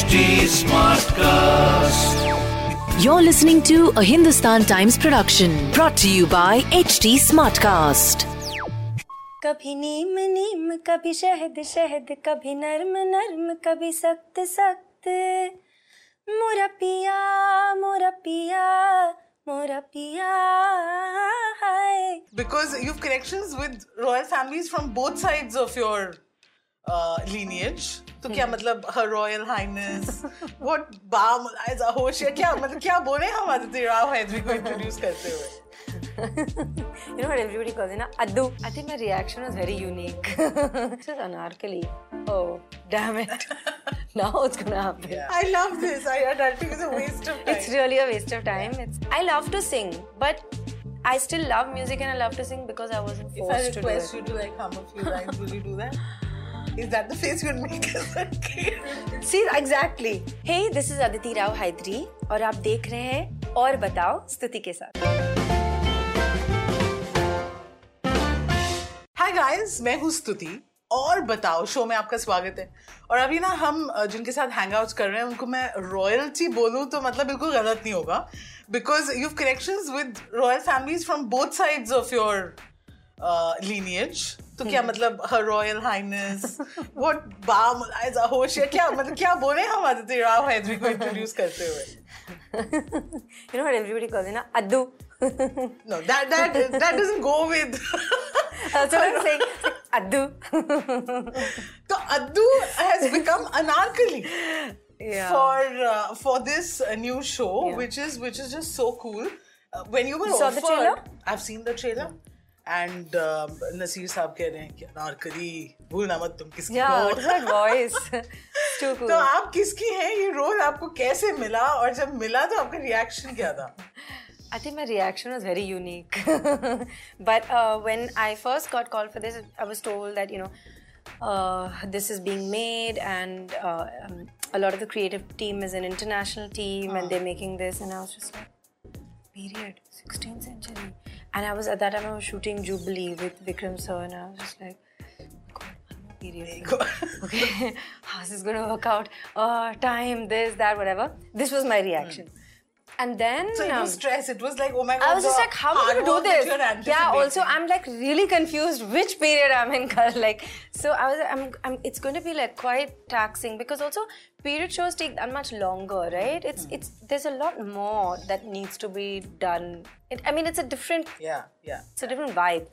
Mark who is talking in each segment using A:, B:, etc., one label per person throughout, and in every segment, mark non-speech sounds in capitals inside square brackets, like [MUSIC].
A: HT Smartcast.
B: You're listening to a Hindustan Times production brought to you by HT Smartcast.
C: कभी नीम नीम कभी शहद शहद कभी नर्म नर्म कभी सख्त सख्त हाय
D: because you have connections with royal families from both sides of your lineage. तो क्या मतलब her royal highness, what बाम या क्या मतलब क्या बोले हम अदिति राव हैदरी को introduce करते हुए?
C: You know what everybody calls it na Addu. I think my reaction was very unique. this is Anarkali. Oh, damn it. now it's gonna happen.
D: I love this. I, I think it's a waste of time.
C: It's really a waste of time. It's I love to sing, but I still love music and I love to sing because I wasn't forced to do it.
D: If I request you to like hum a few lines, will you do that? Is that the face you'd make as a kid?
C: See exactly. Hey, this is Aditi Rao Haidri और आप देख रहे हैं और बताओ स्तुति के साथ.
D: हाय गाइस मैं हूँ स्तुति और बताओ शो में आपका स्वागत है और अभी ना हम जिनके साथ हैंग आउट कर रहे हैं उनको मैं रॉयल्टी बोलूँ तो मतलब बिल्कुल गलत नहीं होगा because you connection with royal families from both sides of your lineage तो क्या मतलब हर royal highness what balm as अ होश या क्या मतलब क्या बोले हम अदिति राव हैदरी को इंट्रोड्यूस करते हुए
C: You know what everybody calls it na Addu.
D: Know that that that doesn't go with [LAUGHS]
C: That's what I'm saying. Addu.
D: तो अद्दू has become Anarkali
C: Yeah.
D: for uh, for this uh, new show,
C: Yeah.
D: which is which is just so cool. Uh, when you were
C: You saw the
D: offered,
C: trailer?
D: I've seen the trailer, And um, Nasir साहब कह रहे हैं कि नारकली भूलना मत तुम किसकी
C: Yeah,
D: हो.
C: It's too cool.
D: तो आप किसकी हैं ये रोल आपको कैसे मिला और जब मिला तो आपका रिएक्शन क्या था
C: I think my reaction was very unique. but uh, when I first got called for this, I was told that, you know, uh, this is being made and uh, um, a lot of the creative team is an international team and they're making this. And I was just like, period, 16th century. And I was at that time, I was shooting Jubilee with Vikram sir, and I was just like, God, one more period. okay, how's this going to work out? Oh, time, this, that, whatever. This was my reaction. Hmm. And then.
D: so it
C: um,
D: was stress it was like oh my god
C: I was just like, how am I going to do this? Yeah, also, I'm like really confused which period I'm in. [LAUGHS] Like, so I was, I'm, I'm, it's going to be like quite taxing because also period shows take that much longer, right? It's,
D: Hmm.
C: it's, there's a lot more that needs to be done. It, I mean, it's a different,
D: yeah yeah
C: it's a different vibe.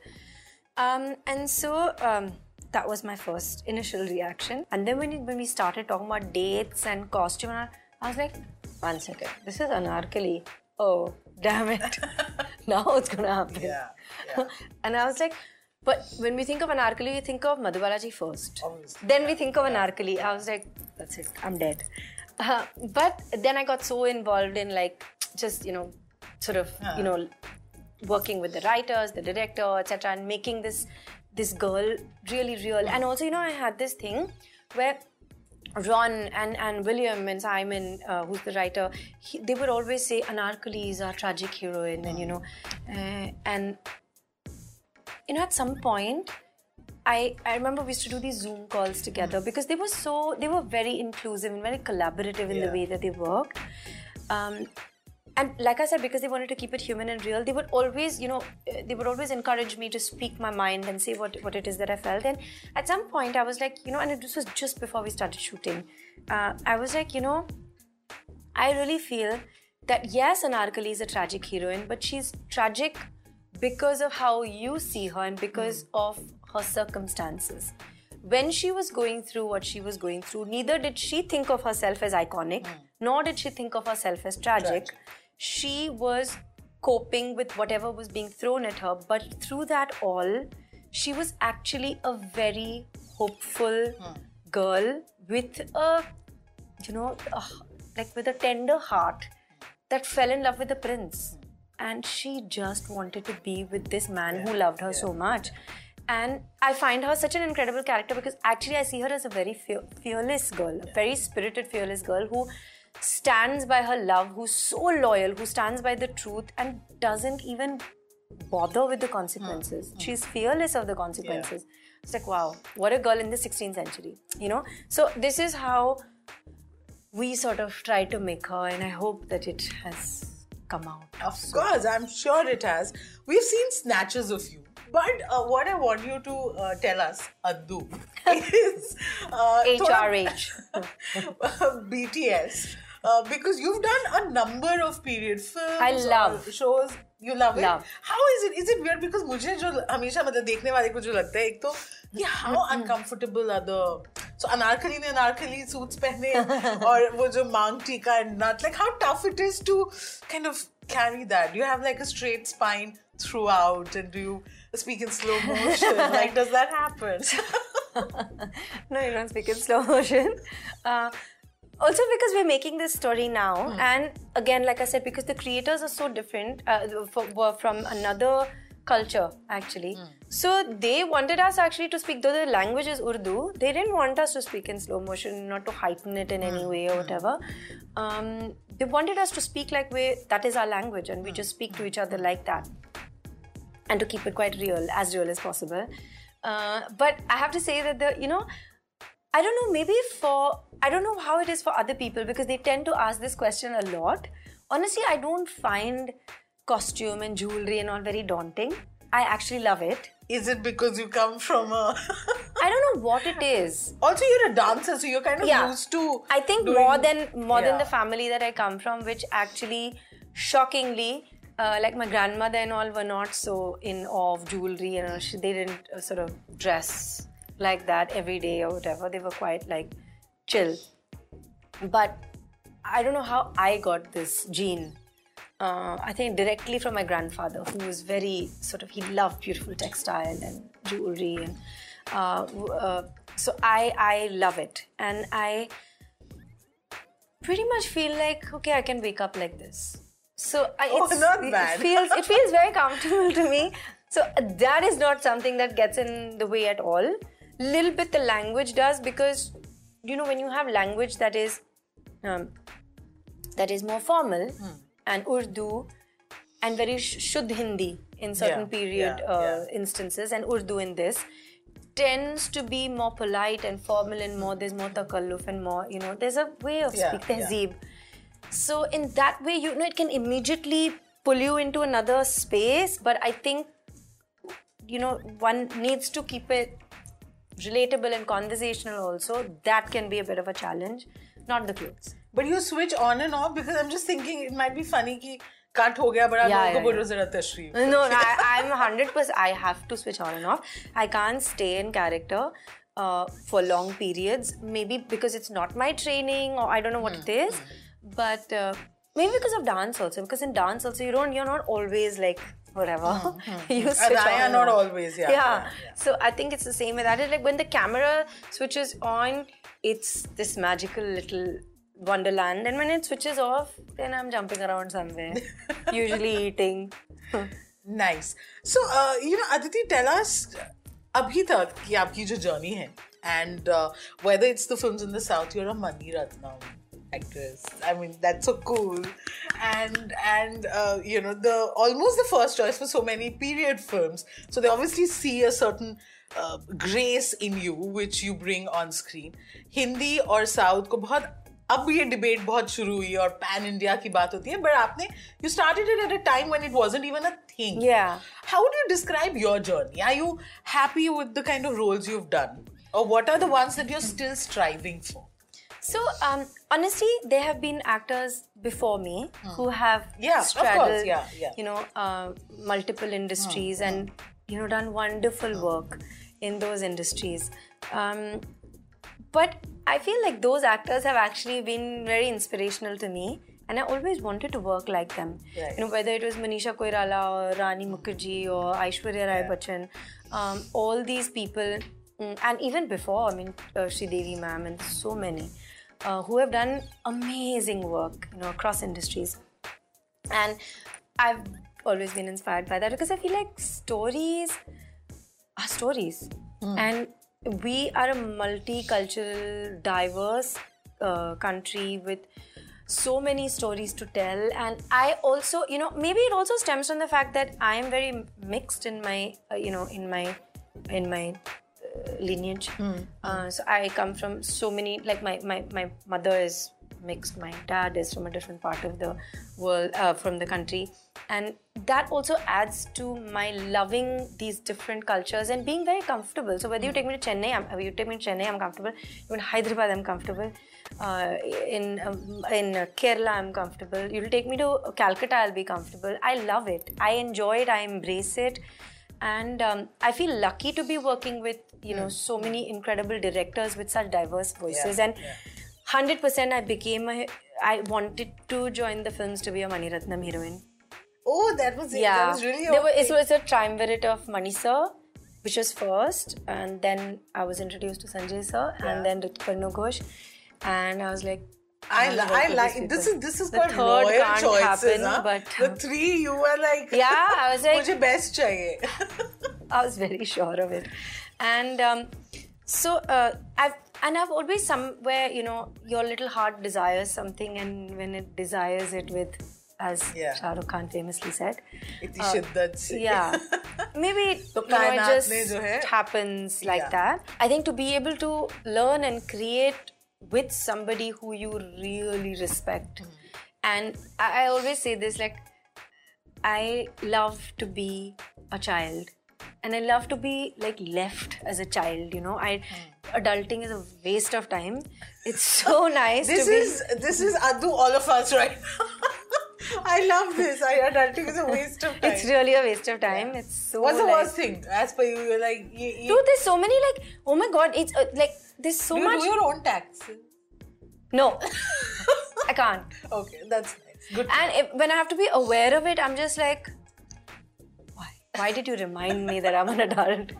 C: Um, and so um, that was my first initial reaction. And then when, it, when we started talking about dates and costume, and I was like, one second, this is Anarkali. Oh, damn it. [LAUGHS] now it's gonna happen.
D: Yeah, yeah. [LAUGHS]
C: and I was like, but when we think of Anarkali, we think of Madhubalaji first.
D: Obviously,
C: Then we think of Anarkali. I was like, that's it, I'm dead. Uh, but then I got so involved in like just, you know, sort of, you know, working with the writers, the director, etc., and making this this girl really real. And also, you know, I had this thing where Ron and, and William and Simon, uh, who's the writer, he, they would always say Anarkali is our tragic heroine, and you know, uh, and you know, at some point, I, I remember we used to do these Zoom calls together because they were so they were very inclusive and very collaborative in
D: Yeah.
C: the way that they worked. Um, and like I said, because they wanted to keep it human and real, they would always, you know, uh, they would always encourage me to speak my mind and say what, what it is that I felt. And at some point, I was like, you know, and this was just before we started shooting. Uh, I was like, you know, I really feel that yes, Anarkali is a tragic heroine, but she's tragic because of how you see her and because of her circumstances. When she was going through what she was going through, neither did she think of herself as iconic, nor did she think of herself as tragic. She was coping with whatever was being thrown at her, but through that all, she was actually a very hopeful girl with a you know, uh, like with a tender heart that fell in love with the prince. And she just wanted to be with this man who loved her so much. And I find her such an incredible character because actually I see her as a very fear- fearless girl, a very spirited, fearless girl who stands by her love, who's so loyal, who stands by the truth and doesn't even bother with the consequences. Hmm. She's fearless of the consequences. It's like, wow, what a girl in the 16th century, you know? So, this is how we sort of try to make her, and I hope that it has come out.
D: Of course, I'm sure it has. We've seen snatches of you. But uh, what I want you to uh, tell us, Addu, [LAUGHS] is uh,
C: HRH.
D: BTS. [LAUGHS] Uh, because you've done a number of period films
C: I
D: or
C: love.
D: shows you love it
C: Love.
D: how is it is it weird because मुझे जो हमेशा मतलब देखने वाले को जो लगता है एक तो कि how uncomfortable are the so Anarkali ने अनारकली सूट्स पहने और वो जो मांग टीका and nut like how tough it is to kind of carry that do you have like a straight spine throughout and do you speak in slow motion. [LAUGHS] Like does that happen? [LAUGHS]
C: No, you don't speak in slow motion. Uh, also, because we're making this story now, and again, like I said, because the creators are so different uh, were from another culture, actually. So they wanted us actually to speak, though the language is Urdu, they didn't want us to speak in slow motion, not to heighten it in any way or whatever. Um, they wanted us to speak like we that is our language, and we just speak to each other like that and to keep it quite real, as real as possible. Uh, but I have to say that the, you know, I don't know, maybe for, I don't know how it is for other people because they tend to ask this question a lot. Honestly, I don't find costume and jewelry and all very daunting. I actually love it.
D: is it because you come from a [LAUGHS]
C: I don't know what it is.
D: also you're a dancer so you're kind of
C: Yeah.
D: used to
C: I think
D: doing-
C: more than more than the family that I come from, which actually, shockingly, uh, like my grandmother and all were not so in awe of jewelry and all. She, they didn't uh, sort of dress like that every day or whatever. They were quite like chill. But I don't know how I got this gene. Uh, I think directly from my grandfather, who was very sort of he loved beautiful textile and jewelry, and uh, uh, so I I love it, and I pretty much feel like okay, I can wake up like this. So I,
D: Oh,
C: it's,
D: not
C: it feels it feels very [LAUGHS] comfortable to me. So that is not something that gets in the way at all. Little bit the language does because you know when you have language that is um, that is more formal
D: Hmm.
C: and Urdu and very sh- Shuddh Hindi in certain
D: Yeah,
C: period
D: yeah,
C: uh,
D: yeah.
C: instances and Urdu in this tends to be more polite and formal and more there's more takalluf and more you know there's a way of
D: Yeah,
C: speaking
D: yeah.
C: tehzeeb so in that way you know it can immediately pull you into another space but I think you know one needs to keep it relatable and conversational also that can be a bit of a challenge not the clothes
D: But you switch on and off because I'm just thinking it might be funny कि cut हो गया बड़ा
C: Yeah,
D: लोगों को
C: yeah,
D: बोलो
C: yeah.
D: जरा तशरीफ
C: no, no I, I'm 100%. I have to switch on and off. I can't stay in character uh, for long periods. Maybe because it's not my training or I don't know what it is. But uh, maybe because of dance also. Because in dance also, you don't, you're not always like whatever. you [LAUGHS] switch
D: And I
C: on
D: are
C: and
D: not
C: off.
D: always, yeah,
C: Yeah.
D: yeah, yeah.
C: So I think it's the same with that. It's like when the camera switches on, it's this magical little wonderland. And when it switches off, then I'm jumping around somewhere. [LAUGHS] usually eating.
D: Nice. So, uh, you know, Aditi, tell us अभी तक की आपकी जो journey है and uh, whether it's the films in the south, you're a Mani Ratnam actress. I mean, that's so cool. And and uh, you know, the almost the first choice for so many period films. So they obviously see a certain uh, grace in you which you bring on screen. Hindi और south को बहुत अब ये debate बहुत शुरू हुई है और पैन इंडिया की बात होती है बट आपने you started it at a time when it wasn't even a thing
C: Yeah.
D: how would you describe your journey are you happy with the kind of roles you've done or what are the ones that you're still striving for
C: So um, honestly, there have been actors before me who have
D: Hmm. Yeah, of course,
C: straddled,
D: yeah, yeah.
C: you know, uh, multiple industries and you know done wonderful work in those industries. Um, but I feel like those actors have actually been very inspirational to me, and I always wanted to work like them.
D: Right.
C: You know, whether it was Manisha Koirala or Rani Mukherjee or Aishwarya Rai Bachchan, um, all these people, mm, and even before, I mean, uh, Devi ma'am and so many, uh, who have done amazing work, you know, across industries. And I've always been inspired by that because I feel like stories are stories. And we are a multicultural, diverse uh, country with so many stories to tell. And I also, you know, maybe it also stems from the fact that I am very mixed in my, uh, you know, in my, in my lineage. Uh, so I come from so many, like my, my, my mother is mixed. My dad is from a different part of the world, uh, from the country, and that also adds to my loving these different cultures and being very comfortable. So whether you take me to Chennai, I'm, you take me to Chennai, I'm comfortable. Even Hyderabad, I'm comfortable. Uh, in um, in Kerala, I'm comfortable. You'll take me to Calcutta, I'll be comfortable. I love it. I enjoy it. I embrace it, and um, I feel lucky to be working with you know so many incredible directors with such diverse voices and. 100% I became a I wanted to join the films to be a Maniratnam heroine.
D: Oh, that was it.
C: Yeah,
D: That was really
C: there
D: okay.
C: it was a triumvirate of Mani sir, which was first, and then I was introduced to Sanjay sir, and then Rituparno Ghosh, and I was like,
D: I,
C: wanna
D: li-
C: work
D: I
C: with
D: like
C: these
D: it. This
C: people.
D: is this is
C: The
D: called
C: third
D: royal
C: can't
D: choices.
C: happen,
D: huh?
C: but-
D: the three you were like
C: Yeah, I was like-
D: मुझे best चाहिए. [LAUGHS]
C: I was very sure of it, and um, so uh, I've and I've always somewhere you know your little heart desires something, and when it desires it with, as
D: Yeah.
C: Shah Rukh Khan famously said,
D: इतनी शिद्दत से.
C: yeah [LAUGHS] maybe it,
D: तो
C: you know, it
D: कायनात
C: just
D: ने जो है-
C: happens like
D: Yeah.
C: that i think to be able to learn and create with somebody who you really respect and I, I always say this like i love to be a child and i love to be like left as a child you know i adulting is a waste of time it's so [LAUGHS] nice
D: This
C: to be
D: is this is Adu all of us right. [LAUGHS] I love this. I adulting is a waste of time.
C: it's really a waste of time it's so
D: What's the
C: like,
D: worst thing? As per you, you're like you, you,
C: Dude, there's so many like, oh my god, it's uh, like there's so
D: do you
C: much.
D: do your own tax.
C: No, [LAUGHS] I can't.
D: Okay, that's nice. Good.
C: And if, when I have to be aware of it, I'm just like, why? Why did you remind me that I'm an adult?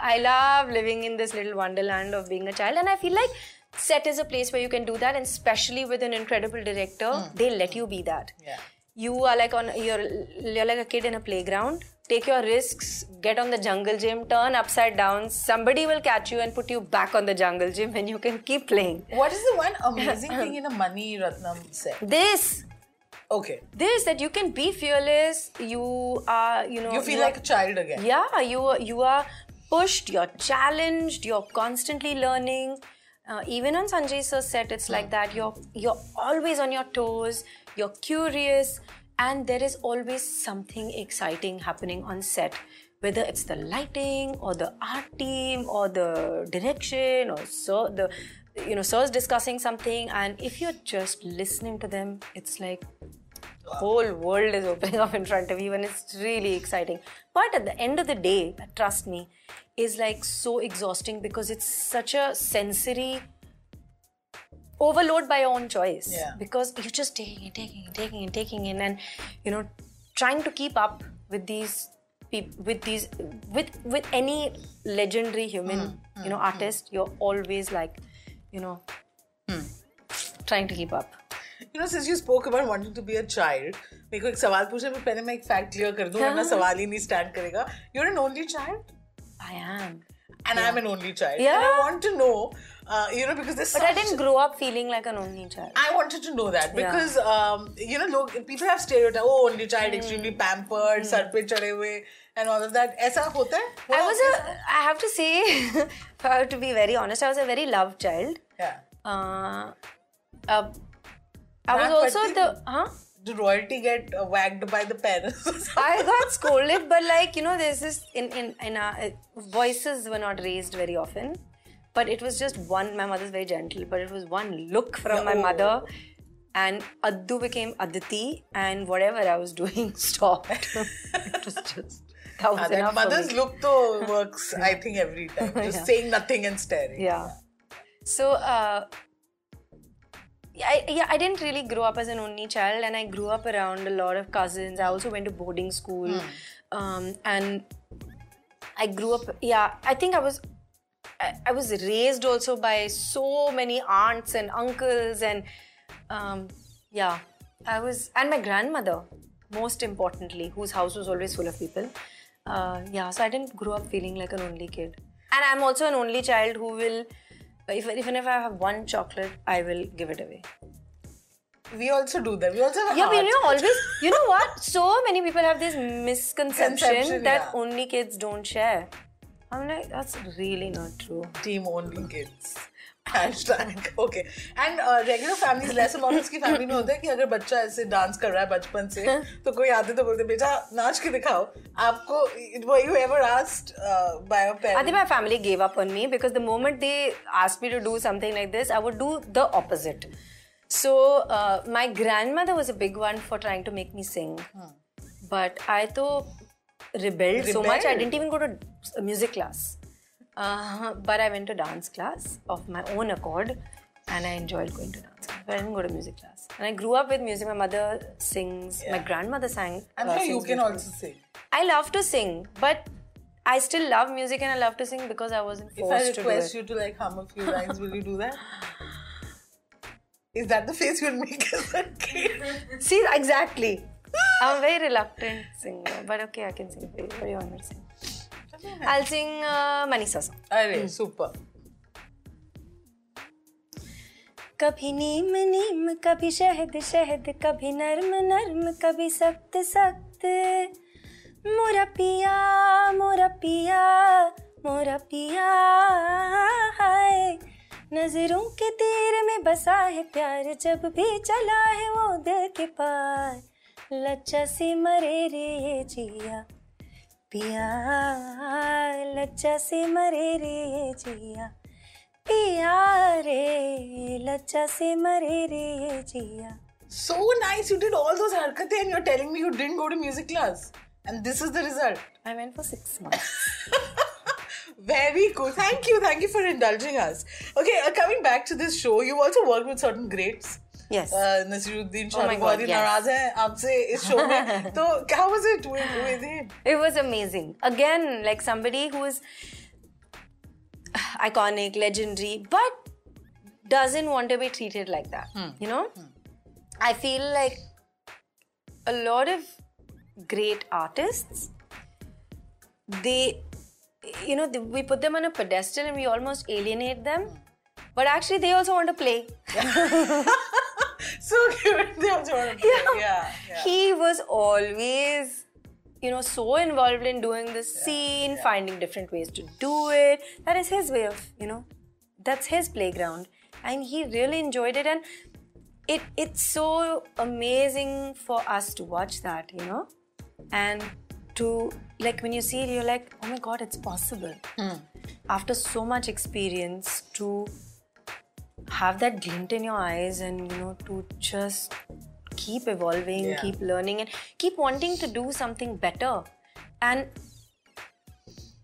C: I love living in this little wonderland of being a child, and I feel like set is a place where you can do that, and especially with an incredible director, hmm. they let you be that.
D: Yeah.
C: You are like on you're you're like a kid in a playground. Take your risks, get on the jungle gym, turn upside down. Somebody will catch you and put you back on the jungle gym, and you can keep playing.
D: What is the one amazing [LAUGHS] thing in a Mani Ratnam set?
C: This
D: Okay.
C: this that you can be fearless you are you know
D: You feel like a child again.
C: yeah you are you are pushed you're challenged you're constantly learning uh, even on sanjay sir's set it's like that you're you're always on your toes you're curious and there is always something exciting happening on set whether it's the lighting or the art team or the direction or so the you know sir's discussing something. And if you're just listening to them it's like whole world is opening up in front of you and it's really exciting. But at the end of the day trust me is like so exhausting because it's such a sensory overload by your own choice
D: Yeah.
C: because you're just taking and taking and taking and taking in and you know trying to keep up with these peop- with these with with any legendary human you know artist you're always like you know trying to keep up
D: You know, since you spoke about wanting to be a child, मेरे को एक सवाल पूछे मैं पहले मैं एक fact clear कर दूं वरना सवाल ही नहीं स्टैंड करेगा You're an only child
C: i am
D: and I'm an only child.
C: Yeah.
D: And I want to know, uh, you know, because this.
C: But I didn't grow up feeling like an only child.
D: I wanted to know that because yeah. um, you know, look, people have stereotypes. Oh, only child, mm. extremely pampered, mm. sar pe hue, and all of that. Aisa hota hai?
C: I was a. I have to say, [LAUGHS] uh, to be very honest, I was a very loved child.
D: Yeah.
C: Uh, uh I was also the huh
D: The royalty get uh, whacked by the parents? [LAUGHS]
C: I got scolded, but like you know, there's this in in in our uh, voices were not raised very often but it was just one. My mother's very gentle, but it was one look from my
D: Oh.
C: mother, and Addu became Aditi, and whatever I was [LAUGHS] doing stopped. [LAUGHS] it was just that was
D: Ah, that mother's look though works, I [LAUGHS] think, every time. Just
C: Yeah.
D: saying nothing and staring.
C: Yeah. So, uh, yeah, I, yeah, I didn't really grow up as an only child, and I grew up around a lot of cousins. I also went to boarding school, um, and I grew up. Yeah, I think I was. I, was raised also by so many aunts and uncles, and um, yeah, I was, and my grandmother, most importantly, whose house was always full of people. Uh, yeah, so I didn't grow up feeling like an only kid. And I'm also an only child who will, if, even if I have one chocolate, I will give it away.
D: We also do that. We also have
C: Yeah, but you know, always, you know what? So many people have this misconception
D: Conception,
C: that
D: yeah.
C: only kids don't share. I'm like, that's really not true.
D: Team only kids. Hashtag. Okay. And uh, regular families, lesser models की family में होता है कि अगर बच्चा ऐसे dance कर रहा है बचपन से तो कोई आते तो बोलते बेटा नाच के दिखाओ आपको were you ever asked uh, by your
C: I
D: parents
C: think my family gave up on me because the moment they asked me to do something like this, I would do the opposite. So uh, my grandmother was a big one for trying to make me sing, but I though rebelled, so much I didn't even go to music class. Uh, but I went to dance class of my own accord, and I enjoyed going to dance class. But I didn't go to music class. And I grew up with music. My mother sings. My grandmother sang.
D: I'm
C: uh,
D: sure you can also sing
C: I love to sing, but I still love music and I love to sing because I wasn't
D: if I
C: forced to do
D: request
C: it.
D: you to like hum a few lines will you do that [LAUGHS] is that the face you'll make as a kid
C: See, exactly. I'm a very reluctant singer, but okay, I can sing for you. What do you want me to sing? I'll sing uh, Manisa song.
D: अरे super
C: कभी नीम नीम कभी शहद शहद कभी नर्म नर्म कभी सख्त सख्त मोरा पिया मोरा पिया मोरा पिया हाय नज़रों के तीर में बसा है प्यार जब भी चला है वो दिल के पार लच्चा से मरे रे ये जिया पिया लच्चा से मरे रे ये जिया पिया रे लच्चा से मरे रे ये जिया
D: so nice you did all those harkatein and you're telling me you didn't go to music class and this is the result
C: I went for six months. [LAUGHS]
D: Very cool. Thank you. Thank you for indulging us. Okay, uh, coming back to this show, you've also worked with certain greats.
C: Yes.
D: Uh, Nasiruddin
C: Oh my
D: Shah
C: God,
D: बहुत ही
C: yes.
D: नाराज हैं आपसे इस show में तो [LAUGHS] how was it with, with him?
C: It was amazing. Again, like somebody who is iconic, legendary, but doesn't want to be treated like that. You know? I feel like a lot of great artists, they, you know, they, we put them on a pedestal and we almost alienate them. But actually, they also want to play. [LAUGHS] [LAUGHS] [LAUGHS]
D: So cute. They also want to play. Yeah. yeah.
C: he was always you know so involved in doing the scene finding different ways to do it that is his way of you know that's his playground and he really enjoyed it and it it's so amazing for us to watch that you know and to like when you see it you're like oh my god it's possible hmm. after so much experience to have that glint in your eyes and you know to just keep evolving
D: Yeah.
C: keep learning and keep wanting to do something better. And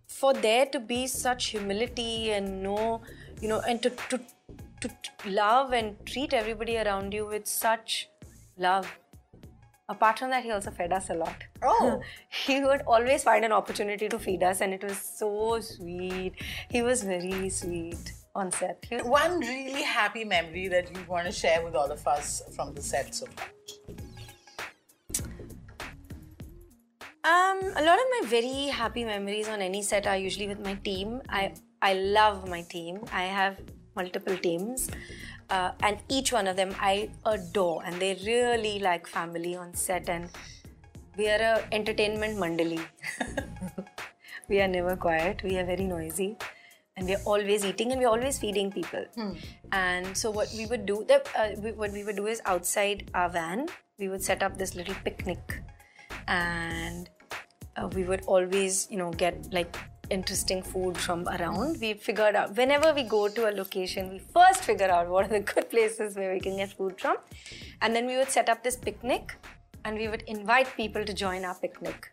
C: for there to be such humility and know you know and to to to love and treat everybody around you with such love. Apart from that he also fed us a lot.
D: Oh. [LAUGHS]
C: he would always find an opportunity to feed us and it was so sweet. He was very sweet on set
D: One really happy memory that you want to share with all of us from the set so far.
C: Um, a lot of my very happy memories on any set are usually with my team. I I love my team. I have multiple teams, uh, and each one of them I adore, and they really like family on set. And we are a entertainment mandali. [LAUGHS] we are never quiet. We are very noisy. And we are always eating and we are always feeding people. And so, what we would do, the, uh, we, what we would do is outside our van, we would set up this little picnic. And uh, we would always you know get like interesting food from around. We figured out whenever we go to a location we first figure out what are the good places where we can get food from. And then we would set up this picnic and we would invite people to join our picnic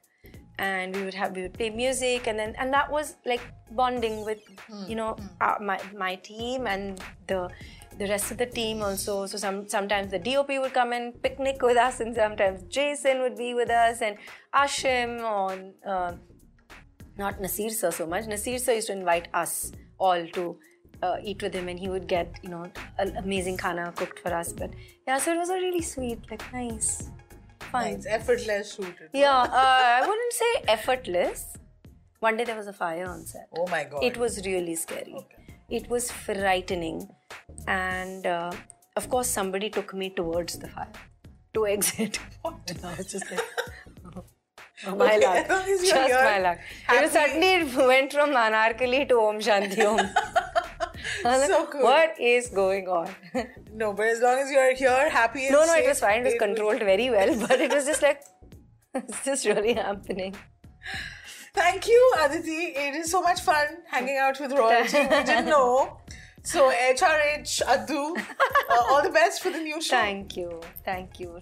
C: and we would have we would play music and then and that was like bonding with you know our, my my team and the the rest of the team also. So some sometimes the dop would come and picnic with us and sometimes jason would be with us and ashim or uh, not nasir sir so much. Nasir sir used to invite us all to uh, eat with him and he would get you know amazing khana cooked for us. But yeah so it was a really sweet like nice fun
D: Nice, effortless
C: yeah, uh, I wouldn't say effortless. One day there was a fire on set.
D: Oh my god.
C: It was really scary. It was frightening. And uh, of course, somebody took me towards the fire to exit. [LAUGHS] And I was just like, oh, [LAUGHS] oh, my
D: Okay,
C: luck. [LAUGHS]
D: as long as you're
C: Just my luck. It was suddenly it went from Anarkali to Om Shanti Om.
D: So cool.
C: What is going on? [LAUGHS]
D: No, but as long as you're here, happy and
C: no, no,
D: safe,
C: it was fine. It was controlled very well, [LAUGHS] but it was just like, [LAUGHS] is this really happening?
D: Thank you, Aditi. It is so much fun hanging out with royalty. we didn't know. So, HRH, Adu, uh, all the best for the new show.
C: Thank you. Thank you.